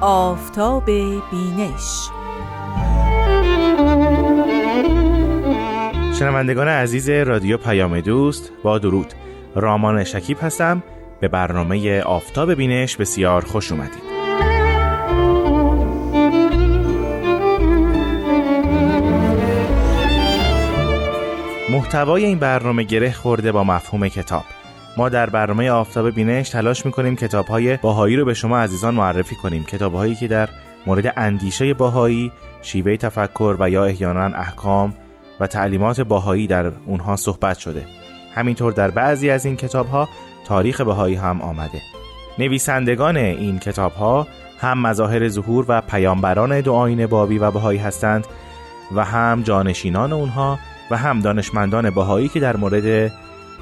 آفتاب بینش. شنوندگان عزیز رادیو پیام دوست با درود. رامان شکیب هستم. به برنامه آفتاب بینش بسیار خوش اومدید. محتوای این برنامه گره خورده با مفهوم کتاب. ما در برنامه آفتاب بینش تلاش می‌کنیم کتاب های باهایی رو به شما عزیزان معرفی کنیم. کتاب هایی که در مورد اندیشه باهایی شیوه تفکر و یا احیانا احکام و تعلیمات باهایی در اونها صحبت شده. همینطور در بعضی از این کتاب ها تاریخ بهایی هم آمده. نویسندگان این کتاب ها هم مظاهر ظهور و پیامبران دو آین بابی و بهایی هستند و هم جانشینان اونها و هم دانشمندان بهایی که در مورد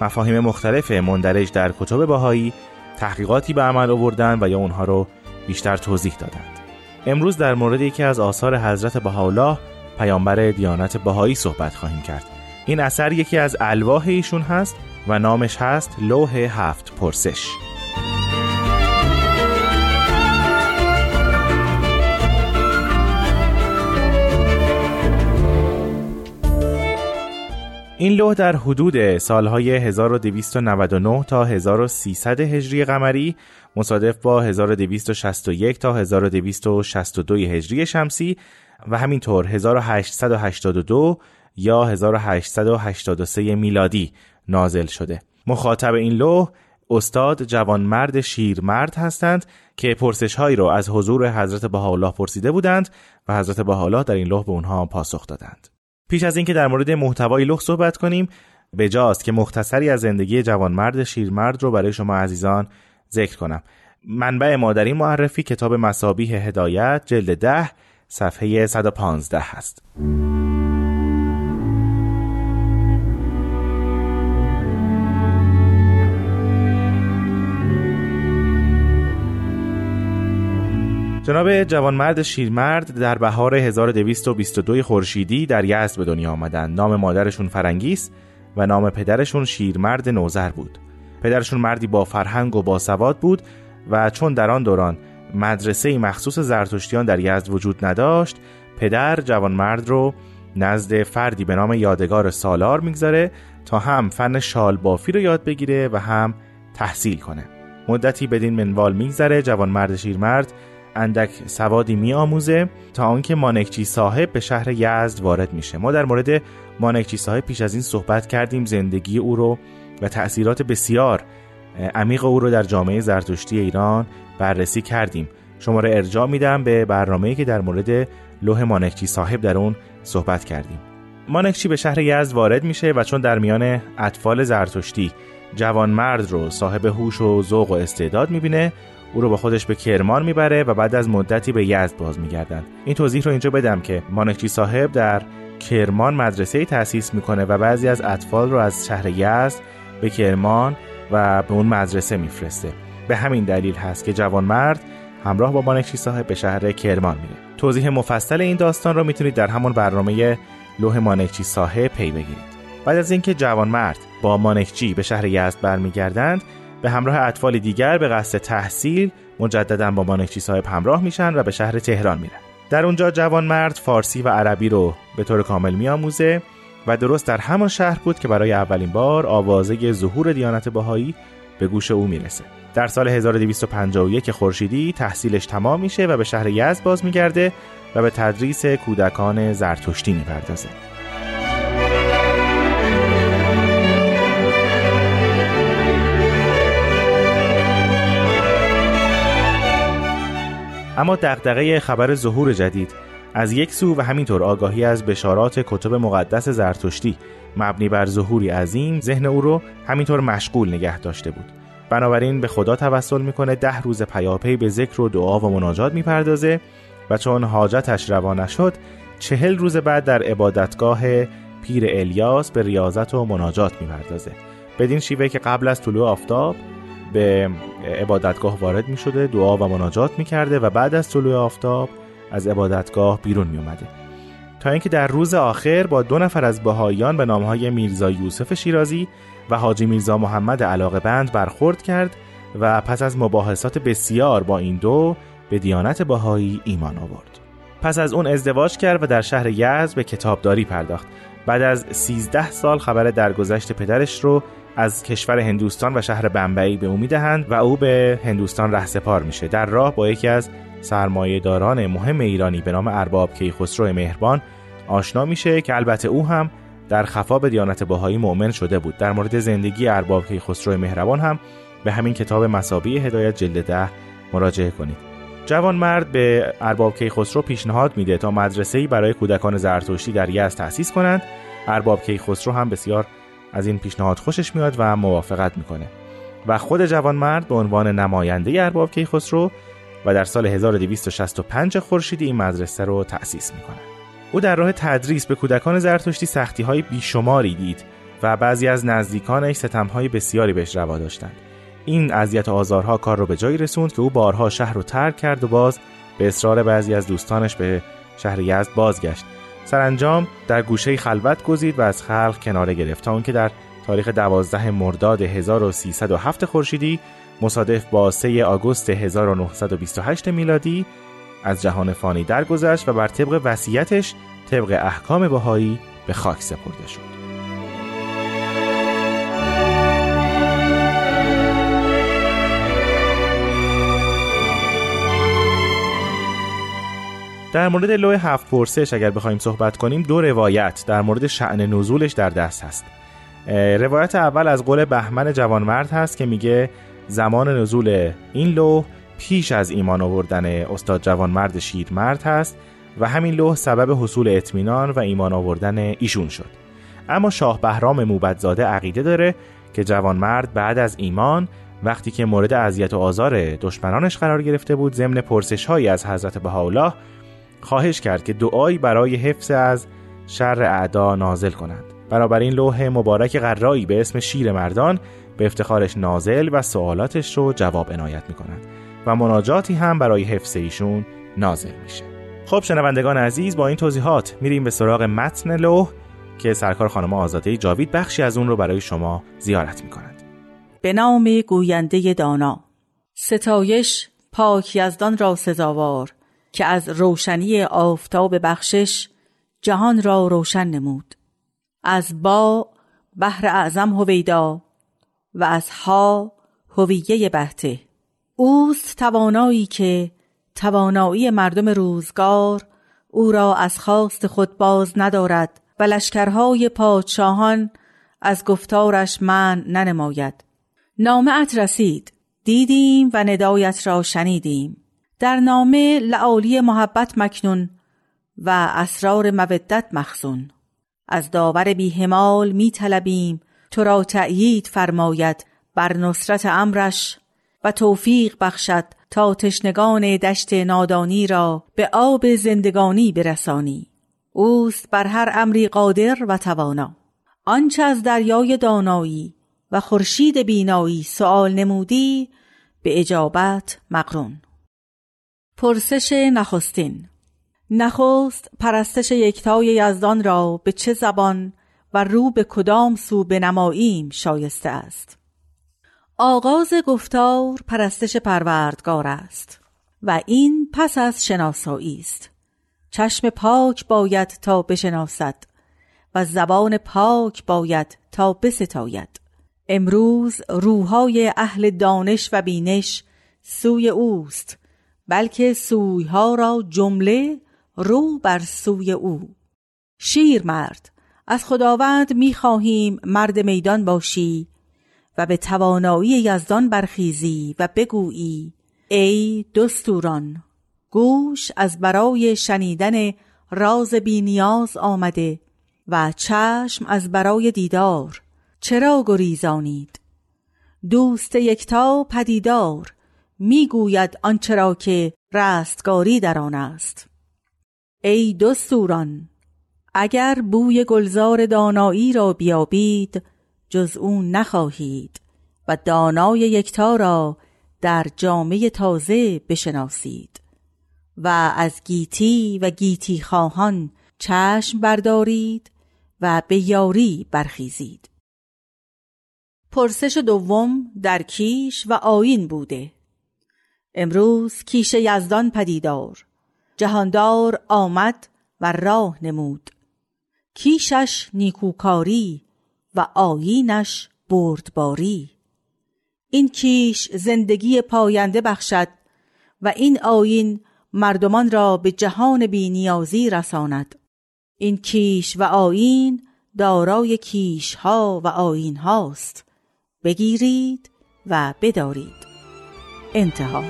مفاهیم مختلف مندرج در کتب بهایی تحقیقاتی به عمل آوردن و یا اونها رو بیشتر توضیح دادند. امروز در مورد یکی از آثار حضرت بهاءالله پیامبر دیانت بهایی صحبت خواهیم کرد. این اثر یکی از الواح ایشون هست و نامش هست لوح هفت پرسش. این لوح در حدود سالهای 1299 تا 1300 هجری قمری مصادف با 1261 تا 1262 هجری شمسی و همینطور 1882 یا 1883 میلادی نازل شده. مخاطب این لوح استاد جوانمرد شیرمرد هستند که پرسش هایی را از حضور حضرت بهاءالله پرسیده بودند و حضرت بهاءالله در این لوح به اونها پاسخ دادند. پیش از اینکه در مورد محتوای لوح صحبت کنیم بجاست که مختصری از زندگی جوانمرد شیرمرد رو برای شما عزیزان ذکر کنم. منبع ما در این معرفی کتاب مسابیح هدایت جلد ده صفحه 115 هست. جناب جوانمرد شیرمرد در بهار 1222 خورشیدی در یزد به دنیا آمدند. نام مادرشون فرنگیس و نام پدرشون شیرمرد نوزر بود. پدرشون مردی با فرهنگ و با سواد بود و چون در آن دوران مدرسه مخصوص زرتشتیان در یزد وجود نداشت، پدر جوانمرد رو نزد فردی به نام یادگار سالار می‌گذاره تا هم فن شال بافی رو یاد بگیره و هم تحصیل کنه. مدتی بدین منوال میگذره جوانمرد شیرمرد اندک سوادی می آموزه تا آنکه مانکچی صاحب به شهر یزد وارد میشه. ما در مورد مانکچی صاحب پیش از این صحبت کردیم زندگی او رو و تأثیرات بسیار عمیق او رو در جامعه زرتشتی ایران بررسی کردیم. شما را ارجاع میدم به برنامه‌ای که در مورد لوح مانکچی صاحب در اون صحبت کردیم. مانکچی به شهر یزد وارد میشه و چون در میان اطفال زرتشتی جوانمرد رو صاحب هوش و ذوق و استعداد می‌بینه او رو با خودش به کرمان می‌بره و بعد از مدتی به یزد باز میگردن. این توضیح رو اینجا بدم که مانکچی صاحب در کرمان مدرسه تأسیس می‌کنه و بعضی از اطفال رو از شهر یزد به کرمان و به اون مدرسه میفرسته. به همین دلیل هست که جوانمرد همراه با مانکچی صاحب به شهر کرمان میره. توضیح مفصل این داستان رو می‌تونید در همون برنامه لوح مانکچی صاحب پی بگیرید. بعد از اینکه جوانمرد با مانکچی به شهر یزد برمیگردند به همراه اطفال دیگر به قصد تحصیل مجددا با مانکچی صاحب همراه میشن و به شهر تهران میرن. در اونجا جوان مرد فارسی و عربی رو به طور کامل میآموزه و درست در همان شهر بود که برای اولین بار آوازه ظهور دیانت بهایی به گوش او می‌رسه. در سال 1251 خورشیدی تحصیلش تمام میشه و به شهر یزد باز میگرده و به تدریس کودکان زرتشتی می‌پردازه. اما دغدغه خبر ظهور جدید. از یک سو و همینطور آگاهی از بشارات کتب مقدس زرتشتی. مبنی بر ظهوری عظیم ذهن او رو همینطور مشغول نگه داشته بود. بنابراین به خدا توسل می‌کنه ده روز پیاپی به ذکر و دعا و مناجات می‌پردازه و چون حاجتش روا نشد چهل روز بعد در عبادتگاه پیر الیاس به ریاضت و مناجات می‌پردازه. بدین شیوه که قبل از طلوع آفتاب به عبادتگاه وارد می شده دعا و مناجات می کرده و بعد از طلوع آفتاب از عبادتگاه بیرون می اومده تا اینکه در روز آخر با دو نفر از بهاییان به نامهای میرزا یوسف شیرازی و حاجی میرزا محمد علاقه بند برخورد کرد و پس از مباحثات بسیار با این دو به دیانت باهایی ایمان آورد. پس از اون ازدواج کرد و در شهر یزد به کتابداری پرداخت. بعد از 13 سال خبر درگذشت پدرش رو از کشور هندوستان و شهر بمبئی به او می‌دهند و او به هندوستان رهسپار میشه. در راه با یکی از داران مهم ایرانی به نام ارباب کیخسرو مهربان آشنا میشه که البته او هم در خفا به دیانت باهایی مؤمن شده بود. در مورد زندگی ارباب کیخسرو مهربان هم به همین کتاب مسابی هدایت جلد ده مراجعه کنید. جوان مرد به ارباب کیخسرو پیشنهاد میده تا مدرسه‌ای برای کودکان زرتشتی در یزد تأسیس کنند. ارباب کیخسرو هم بسیار از این پیشنهاد خوشش میاد و موافقت می‌کنه. و خود جوان مرد به عنوان نماینده ارباب کیخسرو و در سال 1265 خورشیدی این مدرسه رو تأسیس می‌کنه. او در راه تدریس به کودکان زرتشتی سختی های بیشماری دید و بعضی از نزدیکانش ستم های بسیاری بهش روا داشتند. این اذیت و آزارها کار رو به جایی رسوند که او بارها شهر رو ترک کرد و باز به اصرار بعضی از دوستانش به شهر یزد بازگشت. سرانجام در گوشه خلوت گزید و از خلق کناره گرفت تا که در تاریخ 12 مرداد 1307 خورشیدی مصادف با 3 آگوست 1928 میلادی از جهان فانی درگذشت و بر طبق وصیتش طبق احکام بهایی به خاک سپرده شد. در مورد لوح هفت پرسش اگر بخوایم صحبت کنیم دو روایت در مورد شعن نزولش در دست هست. روایت اول از قول بهمن جوانمرد هست که میگه زمان نزول این لوح پیش از ایمان آوردن استاد جوانمرد شیرمرد هست و همین لوح سبب حصول اطمینان و ایمان آوردن ایشون شد. اما شاه بهرام موبدزاده عقیده داره که جوانمرد بعد از ایمان وقتی که مورد اذیت و آزار دشمنانش قرار گرفته بود ضمن پرسش هایی از حضرت بهاءالله خواهش کرد که دعایی برای حفظ از شر اعدا نازل کنند برابر این لوح مبارک قرایی به اسم شیر مردان به افتخارش نازل و سوالاتش رو جواب عنایت می‌کنند و مناجاتی هم برای حفظ ایشون نازل میشه. خب شنوندگان عزیز با این توضیحات میریم به سراغ متن لوح که سرکار خانم آزاده جاوید بخشی از اون رو برای شما زیارت می‌کنند به نام گوینده دانا. ستایش پاک یزدان را سزاوار. که از روشنی آفتاب بخشش جهان را روشن نمود. از با بحر اعظم هویدا و از ها هویه بهته. اوست توانایی که توانایی مردم روزگار او را از خواست خود باز ندارد و لشکرهای پادشاهان از گفتارش من ننماید. نامه رسید. دیدیم و ندایت را شنیدیم. در نامه لعالی محبت مکنون و اسرار مودت مخزون. از داور بیهمال می طلبیم تو را تأیید فرماید بر نصرت امرش و توفیق بخشد تا تشنگان دشت نادانی را به آب زندگانی برسانی. اوست بر هر امری قادر و توانا. آنچه از دریای دانایی و خورشید بینایی سوال نمودی به اجابت مقرون. پرسش نخستین. نخست پرستش یکتای یزدان را به چه زبان و رو به کدام سو بنماییم شایسته است. آغاز گفتار پرستش پروردگار است و این پس از شناسایی است. چشم پاک باید تا بشناسد و زبان پاک باید تا بستاید. امروز روحای اهل دانش و بینش سوی اوست بلکه سویها را جمله رو بر سوی او. شیر مرد از خداوند می‌خواهیم مرد میدان باشی و به توانایی یزدان برخیزی و بگویی ای دستوران گوش از برای شنیدن راز بینیاز آمده و چشم از برای دیدار. چرا گریزانید؟ دوست یکتا پدیدار می‌گوید آنچه را که رستگاری در آن است. ای دستوران اگر بوی گلزار دانایی را بیابید جز او نخواهید و دانای یکتا را در جامعه تازه بشناسید و از گیتی و گیتی خواهان چشم بردارید و به یاری برخیزید. پرسش دوم در کیش و آین بوده. امروز کیش یزدان پدیدار. جهاندار آمد و راه نمود. کیشش نیکوکاری و آیینش بردباری. این کیش زندگی پاینده بخشد و این آیین مردمان را به جهان بینیازی رساند. این کیش و آیین دارای کیش ها و آیین هاست بگیرید و بدارید. انتها.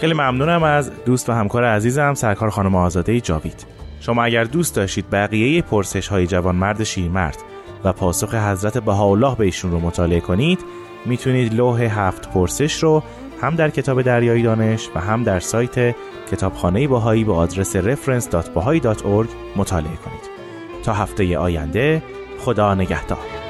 خیلی ممنونم از دوست و همکار عزیزم سرکار خانم آزاده جاوید. شما اگر دوست داشتید بقیه پرسش های جوان مرد شیرمرد و پاسخ حضرت بهاءالله به ایشون رو مطالعه کنید می‌تونید لوح هفت پرسش رو هم در کتاب دریایی دانش و هم در سایت کتابخانه باهایی به آدرس reference.bahai.org مطالعه کنید. تا هفته آینده خدا نگهدار.